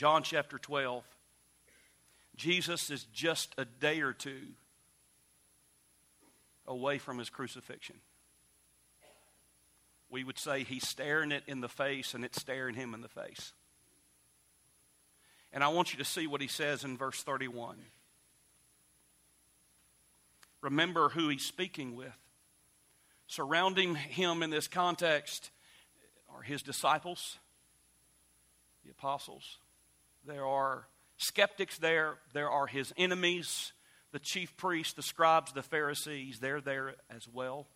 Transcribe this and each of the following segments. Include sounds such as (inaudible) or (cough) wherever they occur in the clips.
John chapter 12. Jesus is just a day or two away from his crucifixion. We would say he's staring it in the face and it's staring him in the face. And I want you to see what he says in verse 31. Remember who he's speaking with. Surrounding him in this context are his disciples, the apostles. There are skeptics there, there are his enemies, the chief priests, the scribes, the Pharisees. They're there as well.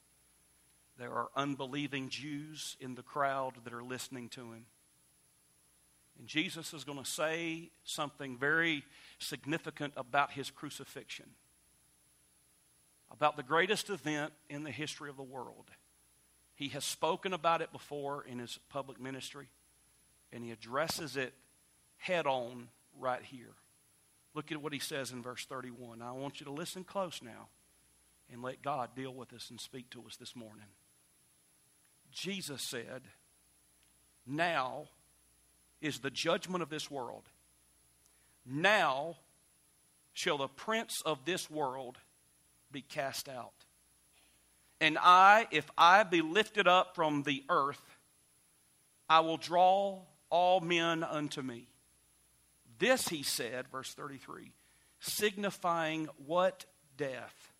There are unbelieving Jews in the crowd that are listening to him. And Jesus is going to say something very significant about his crucifixion, about the greatest event in the history of the world. He has spoken about it before in his public ministry, and he addresses it head on right here. Look at what he says in verse 31. I want you to listen close now and let God deal with us and speak to us this morning. Jesus said, Now is the judgment of this world. Now shall the prince of this world be cast out. And I, if I be lifted up from the earth, I will draw all men unto me. This he said, verse 33, signifying what death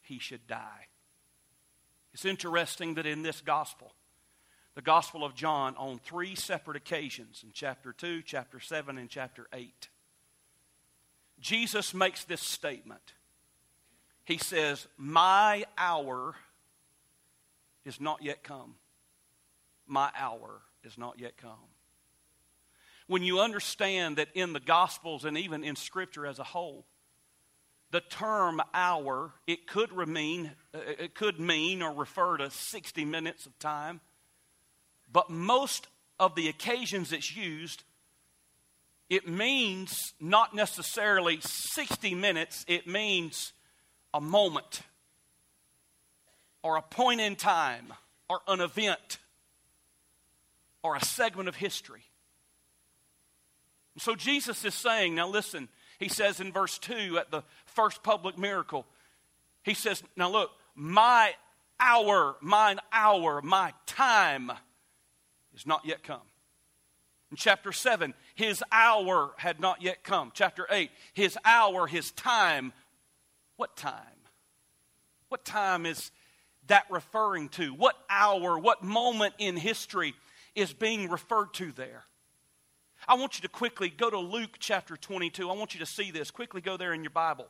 he should die. It's interesting that in this gospel, the Gospel of John, on three separate occasions, in chapter 2, chapter 7, and chapter 8, Jesus makes this statement. He says, My hour is not yet come. My hour is not yet come. When you understand that in the Gospels and even in Scripture as a whole, the term hour, it could mean, uh, it could mean or refer to 60 minutes of time. But most of the occasions it's used, it means not necessarily 60 minutes, it means a moment or a point in time or an event or a segment of history. So Jesus is saying, now listen, he says in verse 2 at the first public miracle, he says, Now look, my hour, mine hour, my time is not yet come. In chapter 7, his hour had not yet come. Chapter 8, his hour, his time. What time? What time is that referring to? What hour, what moment in history is being referred to there? I want you to quickly go to Luke chapter 22. I want you to see this. Quickly go there in your Bible.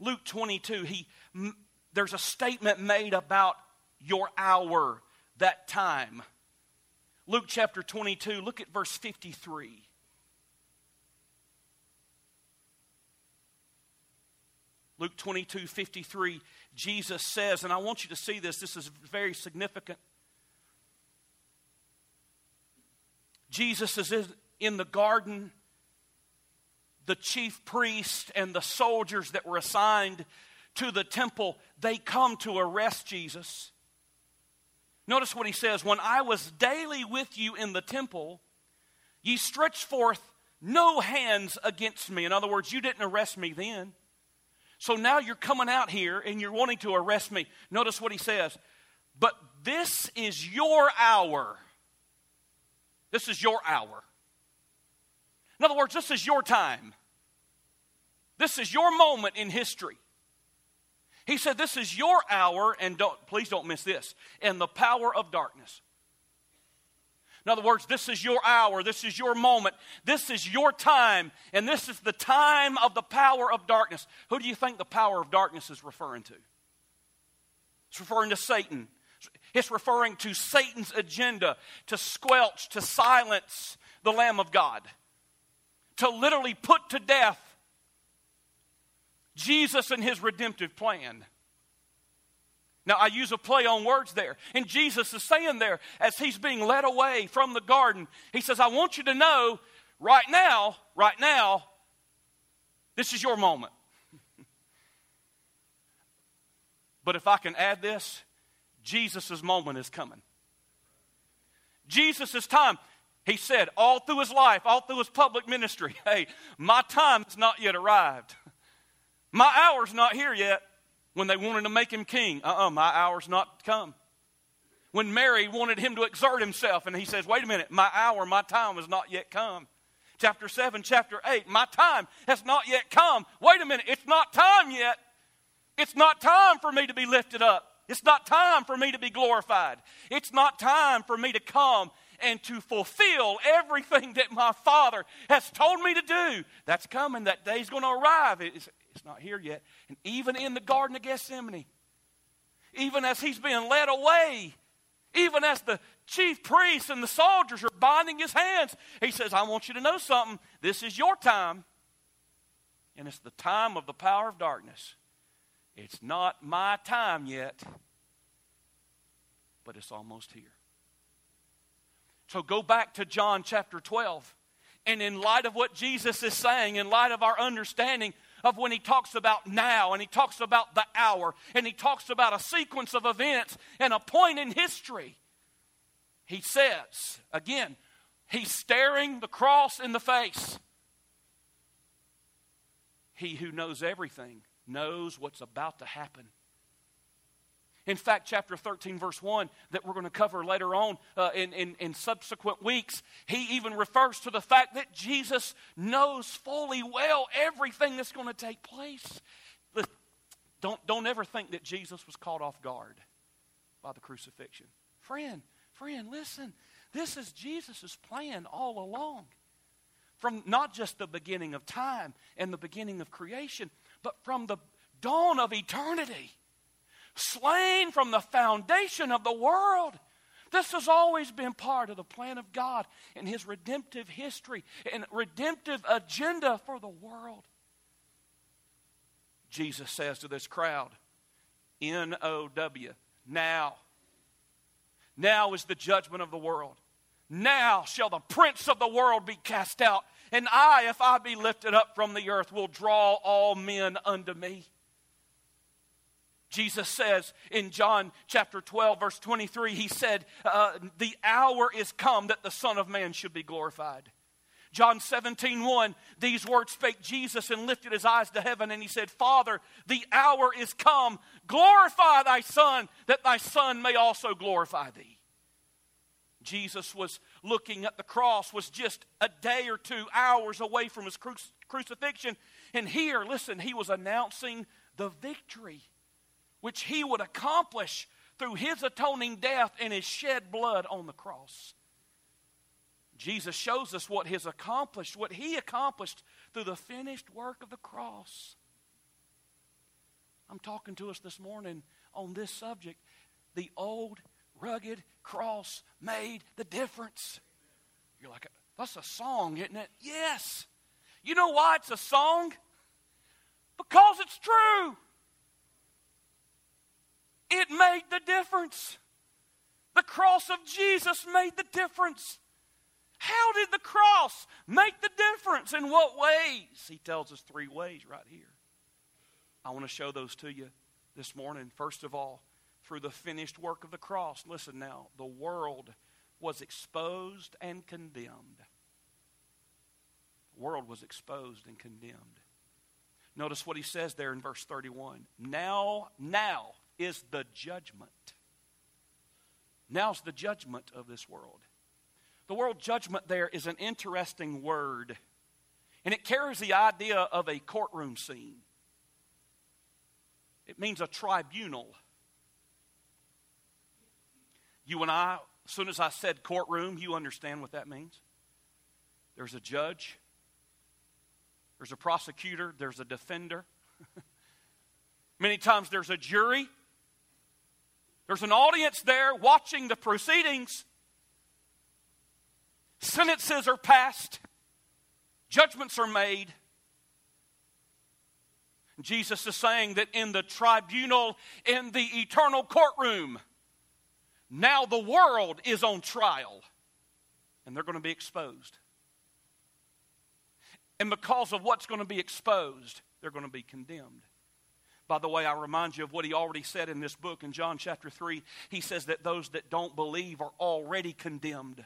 Luke 22, he, m- there's a statement made about your hour, that time. Luke chapter 22, look at verse 53. Luke 22, 53, Jesus says, and I want you to see this, this is very significant. Jesus is in the garden, the chief priest and the soldiers that were assigned to the temple, they come to arrest Jesus. Notice what he says When I was daily with you in the temple, ye stretched forth no hands against me. In other words, you didn't arrest me then. So now you're coming out here and you're wanting to arrest me. Notice what he says. But this is your hour. This is your hour. In other words, this is your time. This is your moment in history. He said, This is your hour, and don't, please don't miss this, and the power of darkness. In other words, this is your hour, this is your moment, this is your time, and this is the time of the power of darkness. Who do you think the power of darkness is referring to? It's referring to Satan. It's referring to Satan's agenda to squelch, to silence the Lamb of God to literally put to death Jesus and his redemptive plan. Now, I use a play on words there. And Jesus is saying there, as he's being led away from the garden, he says, I want you to know right now, right now, this is your moment. (laughs) but if I can add this, Jesus' moment is coming. Jesus' time. He said all through his life, all through his public ministry, (laughs) hey, my time has not yet arrived. My hour's not here yet. When they wanted to make him king, uh uh-uh, uh my hour's not come. When Mary wanted him to exert himself, and he says, wait a minute, my hour, my time has not yet come. Chapter 7, chapter 8, my time has not yet come. Wait a minute, it's not time yet. It's not time for me to be lifted up. It's not time for me to be glorified. It's not time for me to come and to fulfill everything that my Father has told me to do. That's coming. That day's going to arrive. It's, it's not here yet. And even in the Garden of Gethsemane, even as he's being led away, even as the chief priests and the soldiers are binding his hands, he says, I want you to know something. This is your time. And it's the time of the power of darkness. It's not my time yet, but it's almost here. So go back to John chapter 12. And in light of what Jesus is saying, in light of our understanding of when he talks about now and he talks about the hour and he talks about a sequence of events and a point in history, he says, again, he's staring the cross in the face. He who knows everything knows what's about to happen. In fact, chapter 13, verse 1, that we're going to cover later on uh, in, in, in subsequent weeks, he even refers to the fact that Jesus knows fully well everything that's going to take place. Don't, don't ever think that Jesus was caught off guard by the crucifixion. Friend, friend, listen. This is Jesus' plan all along. From not just the beginning of time and the beginning of creation, but from the dawn of eternity, slain from the foundation of the world. This has always been part of the plan of God and His redemptive history and redemptive agenda for the world. Jesus says to this crowd, N O W, now. Now is the judgment of the world. Now shall the prince of the world be cast out. And I, if I be lifted up from the earth, will draw all men unto me. Jesus says in John chapter 12, verse 23, he said, uh, The hour is come that the Son of Man should be glorified. John 17, 1, these words spake Jesus and lifted his eyes to heaven, and he said, Father, the hour is come. Glorify thy Son, that thy Son may also glorify thee. Jesus was looking at the cross, was just a day or two hours away from his cru- crucifixion. And here, listen, he was announcing the victory which he would accomplish through his atoning death and his shed blood on the cross. Jesus shows us what his accomplished, what he accomplished through the finished work of the cross. I'm talking to us this morning on this subject. The old rugged cross made the difference. You're like, that's a song, isn't it? Yes. You know why it's a song? Because it's true. It made the difference. The cross of Jesus made the difference. How did the cross make the difference? In what ways? He tells us three ways right here. I want to show those to you this morning. First of all, through the finished work of the cross. Listen now, the world was exposed and condemned. The world was exposed and condemned. Notice what he says there in verse 31. Now, now is the judgment. Now's the judgment of this world. The word judgment there is an interesting word, and it carries the idea of a courtroom scene. It means a tribunal. You and I, as soon as I said courtroom, you understand what that means. There's a judge, there's a prosecutor, there's a defender. (laughs) Many times there's a jury, there's an audience there watching the proceedings. Sentences are passed, judgments are made. Jesus is saying that in the tribunal, in the eternal courtroom, now the world is on trial and they're going to be exposed. And because of what's going to be exposed, they're going to be condemned. By the way, I remind you of what he already said in this book in John chapter 3. He says that those that don't believe are already condemned.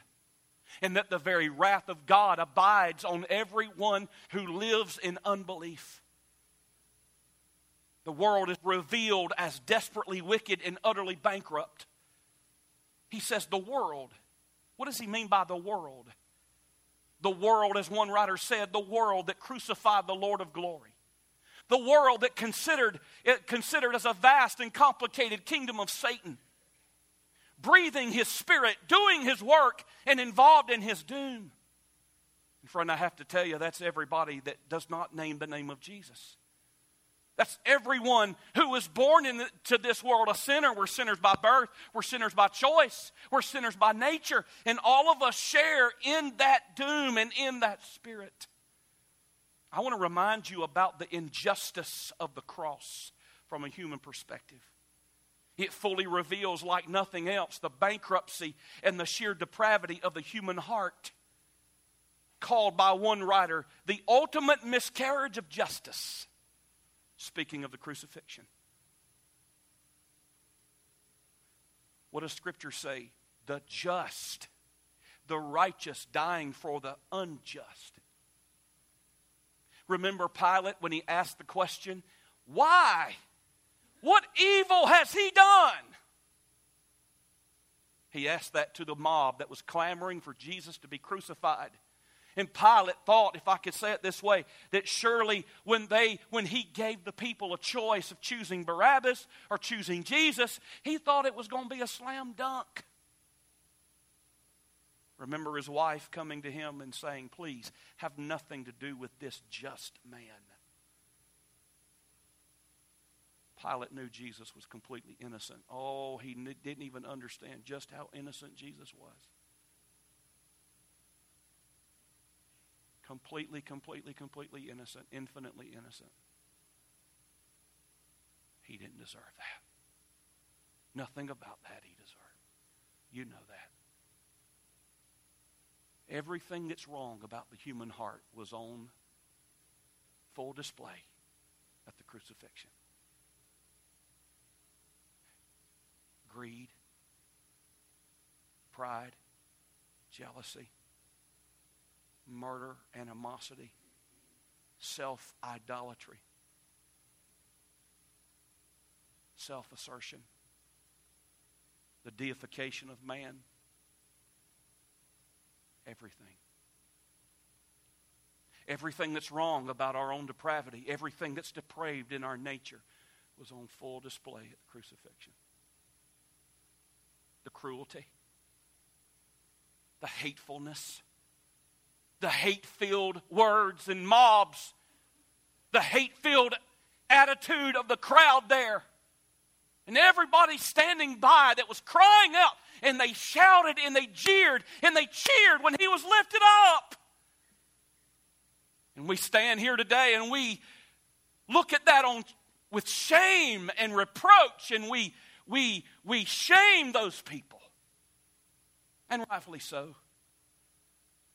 and that the very wrath of God abides on everyone who lives in unbelief. The world is revealed as desperately wicked and utterly bankrupt. He says, the world. What does he mean by the world? The world, as one writer said, the world that crucified the Lord of glory. The world that considered it considered as a vast and complicated kingdom of Satan breathing his spirit, doing his work, and involved in his doom. And friend, I have to tell you, that's everybody that does not name the name of Jesus. That's everyone who was born into this world a sinner. We're sinners by birth, we're sinners by choice, we're sinners by nature, and all of us share in that doom and in that spirit. I want to remind you about the injustice of the cross from a human perspective. It fully reveals, like nothing else, the bankruptcy and the sheer depravity of the human heart. Called by one writer, the ultimate miscarriage of justice. Speaking of the crucifixion. What does Scripture say? The just, the righteous dying for the unjust. Remember Pilate when he asked the question, Why? What evil has he done? He asked that to the mob that was clamoring for Jesus to be crucified. And Pilate thought, if I could say it this way, that surely when they when he gave the people a choice of choosing Barabbas or choosing Jesus, he thought it was going to be a slam dunk. Remember his wife coming to him and saying, Please have nothing to do with this just man. Pilate knew Jesus was completely innocent. Oh, he didn't even understand just how innocent Jesus was. Completely, completely, completely innocent, infinitely innocent. He didn't deserve that. Nothing about that he deserved. You know that. Everything that's wrong about the human heart was on full display at the crucifixion. greed, pride, jealousy, murder, animosity, self idolatry, self assertion, the deification of man, everything. Everything that's wrong about our own depravity, everything that's depraved in our nature was on full display at the crucifixion the cruelty, the hatefulness, the hate filled words and mobs, the hate filled attitude of the crowd there. And everybody standing by that was crying out, and they shouted and they jeered and they cheered when he was lifted up. And we stand here today and we look at that on, with shame and reproach, and we we, we shame those people. And rightfully so.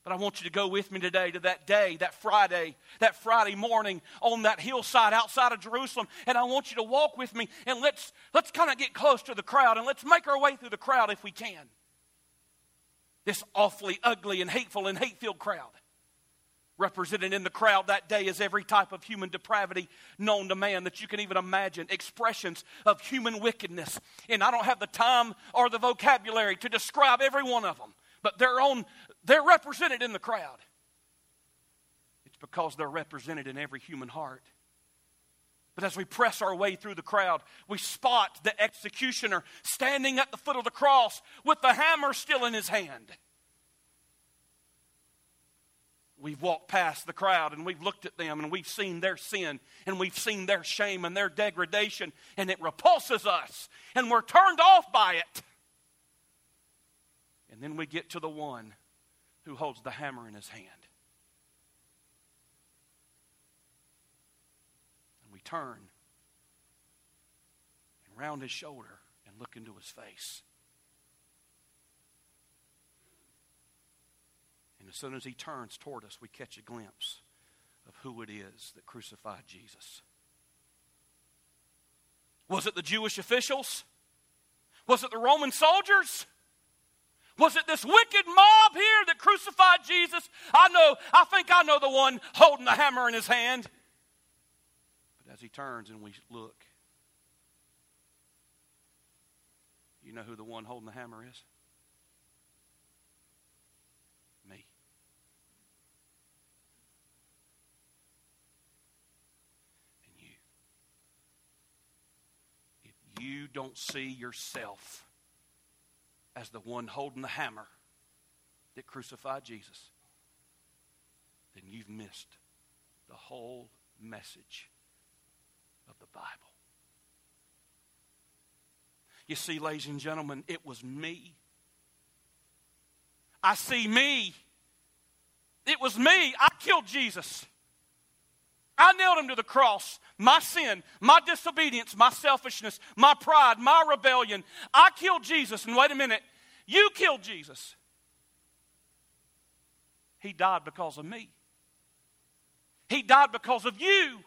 But I want you to go with me today to that day, that Friday, that Friday morning on that hillside outside of Jerusalem. And I want you to walk with me and let's, let's kind of get close to the crowd and let's make our way through the crowd if we can. This awfully ugly and hateful and hate filled crowd. Represented in the crowd that day is every type of human depravity known to man that you can even imagine, expressions of human wickedness. And I don't have the time or the vocabulary to describe every one of them, but they're, on, they're represented in the crowd. It's because they're represented in every human heart. But as we press our way through the crowd, we spot the executioner standing at the foot of the cross with the hammer still in his hand. We've walked past the crowd and we've looked at them and we've seen their sin and we've seen their shame and their degradation, and it repulses us and we're turned off by it. And then we get to the one who holds the hammer in his hand. And we turn and round his shoulder and look into his face. And as soon as he turns toward us, we catch a glimpse of who it is that crucified Jesus. Was it the Jewish officials? Was it the Roman soldiers? Was it this wicked mob here that crucified Jesus? I know, I think I know the one holding the hammer in his hand. But as he turns and we look, you know who the one holding the hammer is? Me. And you. If you don't see yourself, as the one holding the hammer that crucified Jesus, then you've missed the whole message of the Bible. You see, ladies and gentlemen, it was me. I see me. It was me. I killed Jesus. I nailed him to the cross. My sin, my disobedience, my selfishness, my pride, my rebellion. I killed Jesus. And wait a minute, you killed Jesus. He died because of me. He died because of you.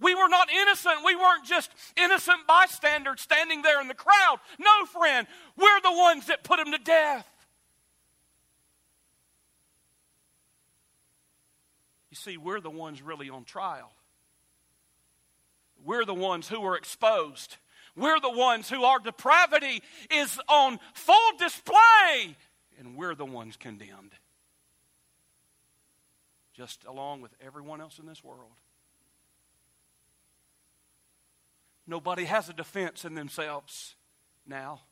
We were not innocent. We weren't just innocent bystanders standing there in the crowd. No, friend, we're the ones that put him to death. You see, we're the ones really on trial. We're the ones who are exposed. We're the ones who our depravity is on full display, and we're the ones condemned. Just along with everyone else in this world. Nobody has a defense in themselves now.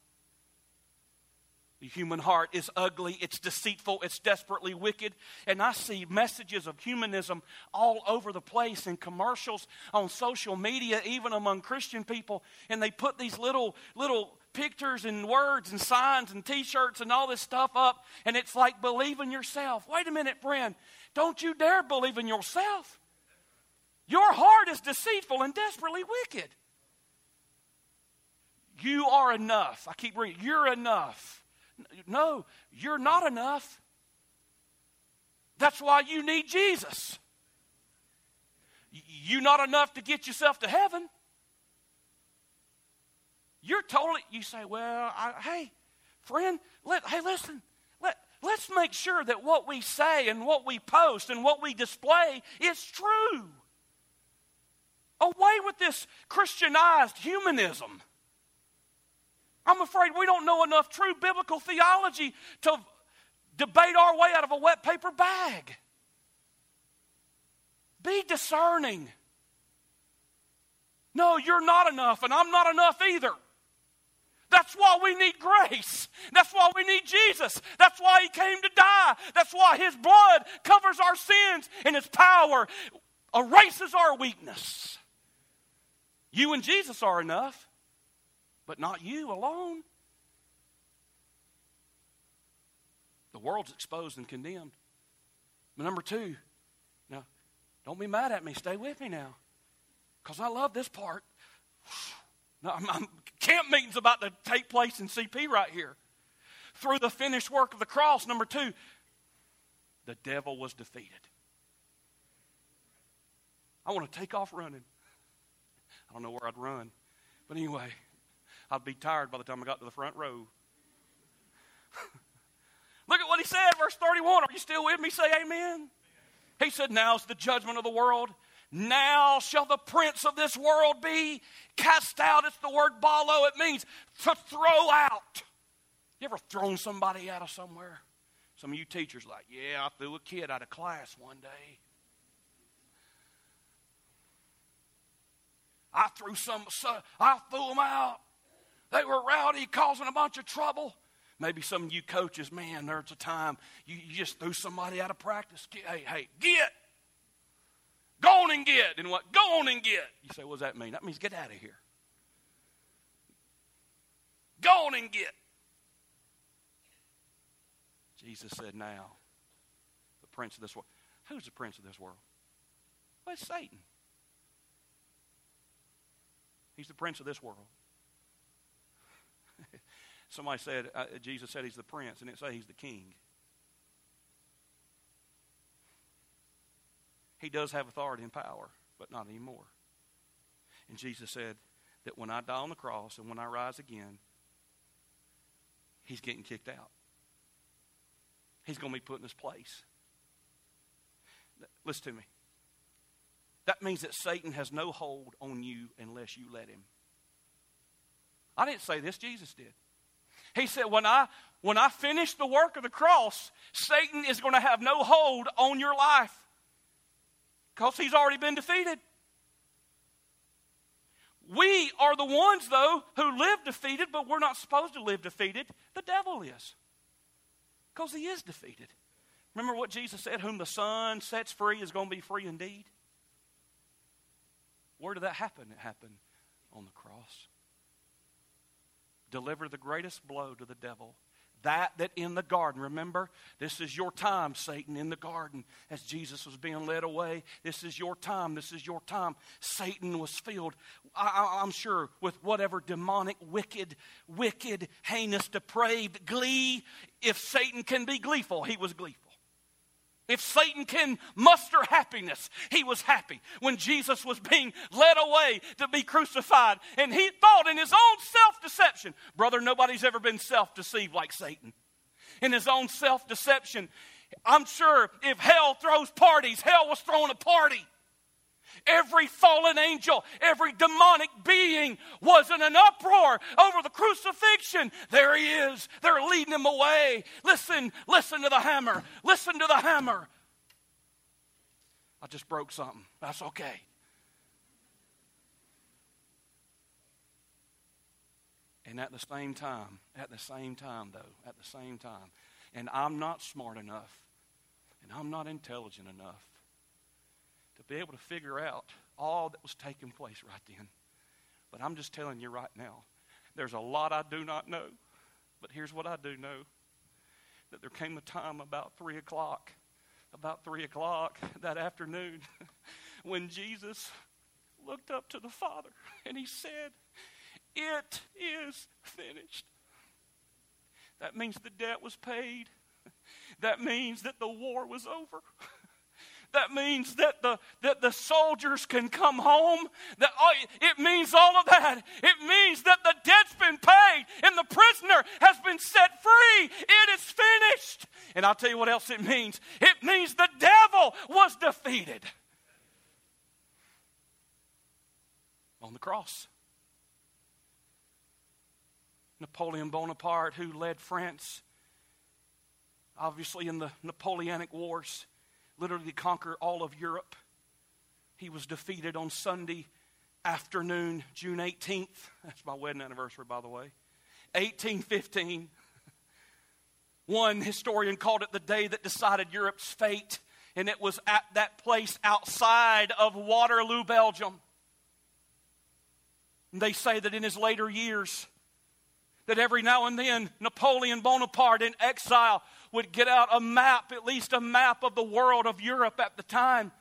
The human heart is ugly, it's deceitful, it's desperately wicked. And I see messages of humanism all over the place in commercials, on social media, even among Christian people. And they put these little, little pictures and words and signs and t shirts and all this stuff up. And it's like, believe in yourself. Wait a minute, friend. Don't you dare believe in yourself. Your heart is deceitful and desperately wicked. You are enough. I keep reading. You're enough. No, you're not enough. That's why you need Jesus. You're not enough to get yourself to heaven. You're totally, you say, well, I, hey, friend, let, hey, listen, let, let's make sure that what we say and what we post and what we display is true. Away with this Christianized humanism. I'm afraid we don't know enough true biblical theology to debate our way out of a wet paper bag. Be discerning. No, you're not enough, and I'm not enough either. That's why we need grace. That's why we need Jesus. That's why He came to die. That's why His blood covers our sins and His power erases our weakness. You and Jesus are enough but not you alone. The world's exposed and condemned. But number two, now, don't be mad at me. Stay with me now. Because I love this part. (sighs) Now, I'm, I'm, camp meeting's about to take place in CP right here. Through the finished work of the cross, number two, the devil was defeated. I want to take off running. I don't know where I'd run. But anyway, I'd be tired by the time I got to the front row. (laughs) Look at what he said, verse 31. Are you still with me? Say amen. He said, Now's the judgment of the world. Now shall the prince of this world be cast out. It's the word balo. It means to throw out. You ever thrown somebody out of somewhere? Some of you teachers like, yeah, I threw a kid out of class one day. I threw some, I threw them out. They were rowdy, causing a bunch of trouble. Maybe some of you coaches, man, there's a time you, you just threw somebody out of practice. Hey, hey, get. Go on and get. And what? Go on and get. You say, what does that mean? That means get out of here. Go on and get. Jesus said, now, the prince of this world. Who's the prince of this world? Well, it's Satan. He's the prince of this world. (laughs) Somebody said, uh, Jesus said he's the prince, and it say he's the king. He does have authority and power, but not anymore. And Jesus said that when I die on the cross and when I rise again, he's getting kicked out. He's going to be put in his place. Listen to me. That means that Satan has no hold on you unless you let him. I didn't say this, Jesus did. He said, when I, when I finish the work of the cross, Satan is going to have no hold on your life because he's already been defeated. We are the ones, though, who live defeated, but we're not supposed to live defeated. The devil is because he is defeated. Remember what Jesus said, Whom the Son sets free is going to be free indeed? Where did that happen? It happened on the cross. Deliver the greatest blow to the devil. That that in the garden remember? This is your time satan in the garden. As jesus was being led away this is your time this is your time. Satan was filled I, am sure with whatever demonic wicked wicked heinous depraved glee. If satan can be gleeful he was gleeful if Satan can muster happiness, he was happy when Jesus was being led away to be crucified. And he thought in his own self deception, brother, nobody's ever been self deceived like Satan. In his own self deception, I'm sure if hell throws parties, hell was throwing a party. Every fallen angel, every demonic being was in an uproar over the crucifixion. There he is. They're leading him away. Listen, listen to the hammer. Listen to the hammer. I just broke something. That's okay. And at the same time, at the same time, though, at the same time, and I'm not smart enough, and I'm not intelligent enough to be able to figure out all that was taking place right then. But I'm just telling you right now, there's a lot I do not know. But here's what I do know that there came a time about 3 o'clock, about 3 o'clock that afternoon, (laughs) when Jesus looked up to the Father and he said, It is finished. That means the debt was paid. That means that the war was over. (laughs) That means that the, that the soldiers can come home. That oh, it means all of that. It means that the debt's been paid and the prisoner has been set free. It is finished. And I'll tell you what else it means. It means the devil was defeated on the cross. Napoleon Bonaparte, who led France, obviously in the Napoleonic Wars literally conquer all of Europe. He was defeated on Sunday afternoon, June 18th. That's my wedding anniversary, by the way. 1815. One historian called it the day that decided Europe's fate, and it was at that place outside of Waterloo, Belgium. And they say that in his later years, that every now and then Napoleon Bonaparte in exile would get out a map, at least a map of the world of Europe at the time.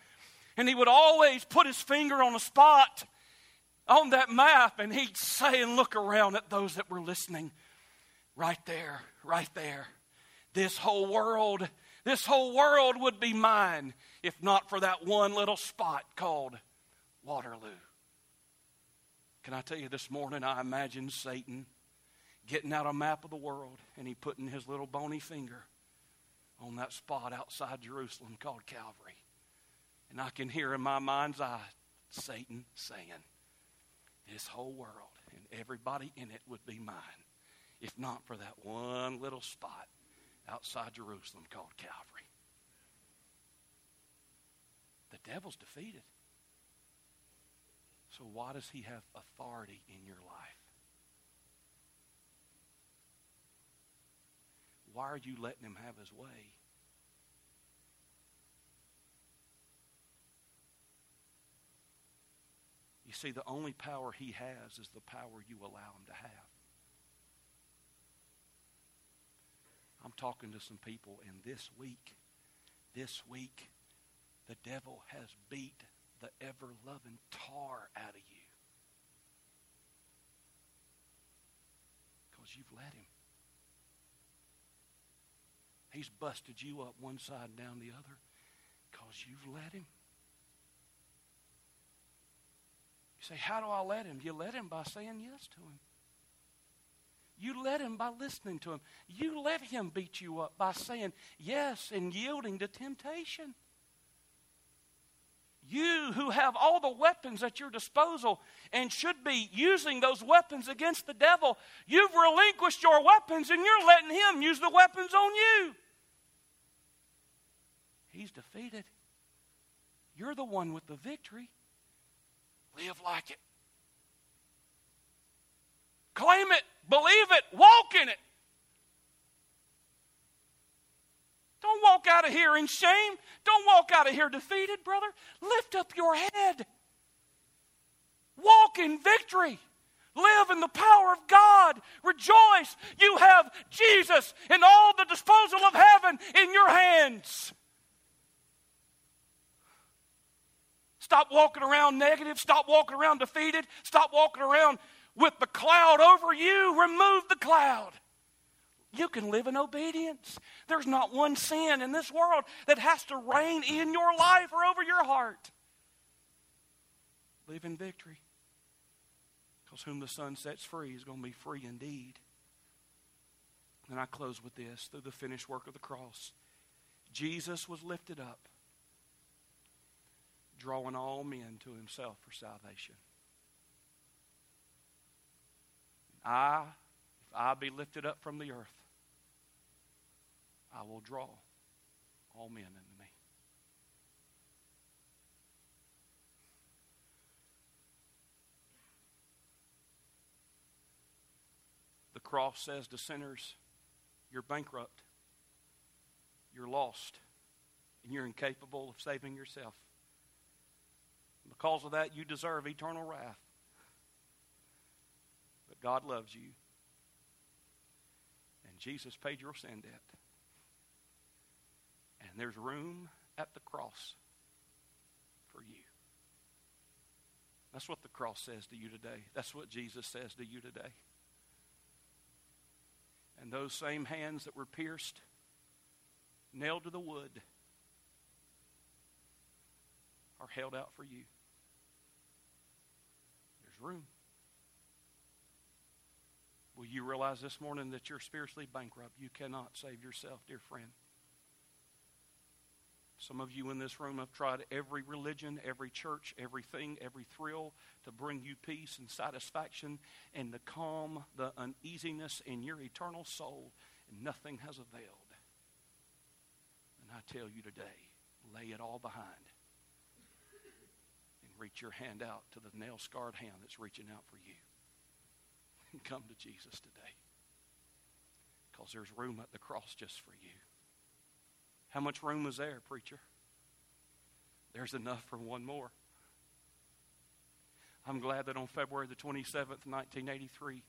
And he would always put his finger on a spot on that map and he'd say and look around at those that were listening. Right there, right there. This whole world, this whole world would be mine if not for that one little spot called Waterloo. Can I tell you this morning, I imagine Satan getting out a map of the world and he putting his little bony finger on that spot outside Jerusalem called Calvary. And I can hear in my mind's eye Satan saying, This whole world and everybody in it would be mine if not for that one little spot outside Jerusalem called Calvary. The devil's defeated. So, why does he have authority in your life? Why are you letting him have his way? You see, the only power he has is the power you allow him to have. I'm talking to some people, and this week, this week, the devil has beat the ever loving tar out of you. Because you've let him. He's busted you up one side and down the other because you've let him. You say, How do I let him? You let him by saying yes to him. You let him by listening to him. You let him beat you up by saying yes and yielding to temptation. You who have all the weapons at your disposal and should be using those weapons against the devil, you've relinquished your weapons and you're letting him use the weapons on you. He's defeated. You're the one with the victory. Live like it. Claim it, believe it, walk in it. Don't walk out of here in shame. Don't walk out of here defeated, brother. Lift up your head. Walk in victory. Live in the power of God. Rejoice. You have Jesus and all the disposal of heaven in your hands. Stop walking around negative. Stop walking around defeated. Stop walking around with the cloud over you. Remove the cloud. You can live in obedience. There's not one sin in this world that has to reign in your life or over your heart. Live in victory. Because whom the Son sets free is going to be free indeed. And I close with this through the finished work of the cross. Jesus was lifted up drawing all men to himself for salvation. I, if I be lifted up from the earth, I will draw all men unto me. The cross says to sinners, You're bankrupt, you're lost, and you're incapable of saving yourself. Because of that, you deserve eternal wrath. But God loves you. And Jesus paid your sin debt. And there's room at the cross for you. That's what the cross says to you today. That's what Jesus says to you today. And those same hands that were pierced, nailed to the wood, are held out for you room. Will you realize this morning that you're spiritually bankrupt? You cannot save yourself, dear friend. Some of you in this room have tried every religion, every church, everything, every thrill to bring you peace and satisfaction and the calm the uneasiness in your eternal soul, and nothing has availed. And I tell you today, lay it all behind reach your hand out to the nail scarred hand that's reaching out for you. And come to Jesus today. Because there's room at the cross just for you. How much room is there, preacher? There's enough for one more. I'm glad that on February the 27th, 1983,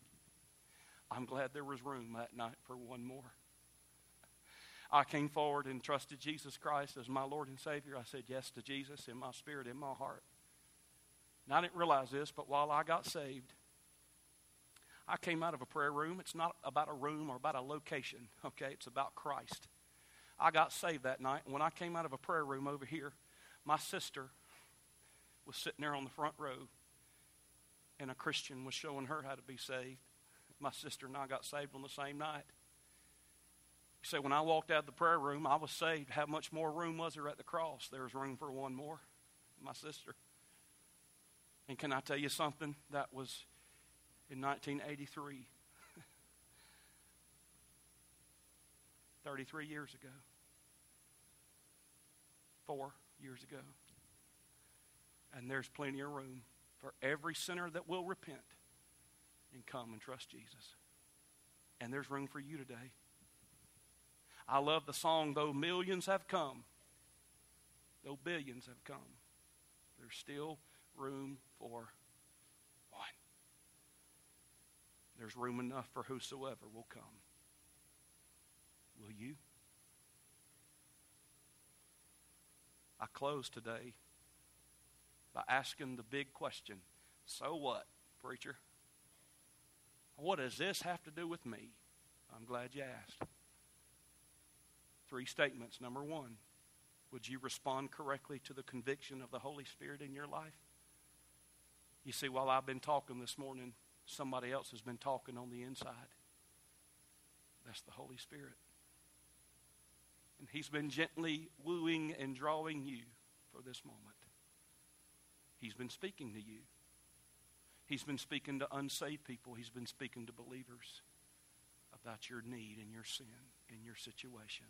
I'm glad there was room that night for one more. I came forward and trusted Jesus Christ as my Lord and Savior. I said yes to Jesus in my spirit, in my heart. I didn't realize this, but while I got saved, I came out of a prayer room. It's not about a room or about a location, (laughs) okay? It's about Christ. I got saved that night. When I came out of a prayer room over here, my sister was sitting there on the front row, and a Christian was showing her how to be saved. My sister and I got saved on the same night. Say, when I walked out of the prayer room, I was saved. How much more room was there at the cross? There was room for one more. My sister. And can I tell you something? That was in 1983. (laughs) 33 years ago. Four years ago. And there's plenty of room for every sinner that will repent and come and trust Jesus. And there's room for you today. I love the song, Though Millions Have Come, though billions have come, there's still room for one. There's room enough for whosoever will come. Will you? I close today by asking the big question so what, preacher? What does this have to do with me? I'm glad you asked. Three statements. Number one, would you respond correctly to the conviction of the Holy Spirit in your life? You see, while I've been talking this morning, somebody else has been talking on the inside. That's the Holy Spirit. And He's been gently wooing and drawing you for this moment. He's been speaking to you. He's been speaking to unsaved people. He's been speaking to believers about your need and your sin and your situation.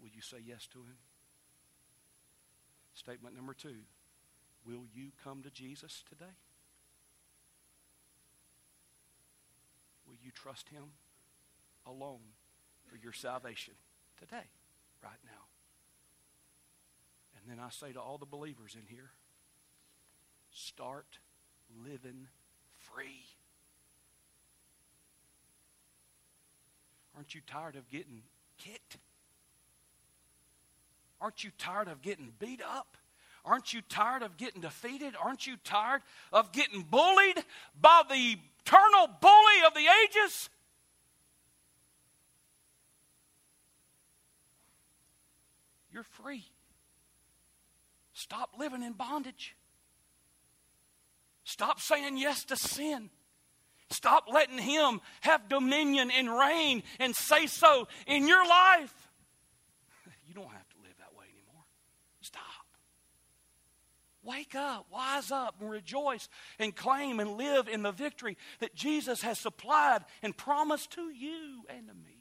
Will you say yes to him? Statement number two Will you come to Jesus today? Will you trust him alone for your salvation today, right now? And then I say to all the believers in here start living free. Aren't you tired of getting kicked? Aren't you tired of getting beat up? Aren't you tired of getting defeated? Aren't you tired of getting bullied by the eternal bully of the ages? You're free. Stop living in bondage. Stop saying yes to sin. Stop letting Him have dominion and reign and say so in your life. You don't have to live that way anymore. Stop. Wake up, wise up, and rejoice and claim and live in the victory that Jesus has supplied and promised to you and to me.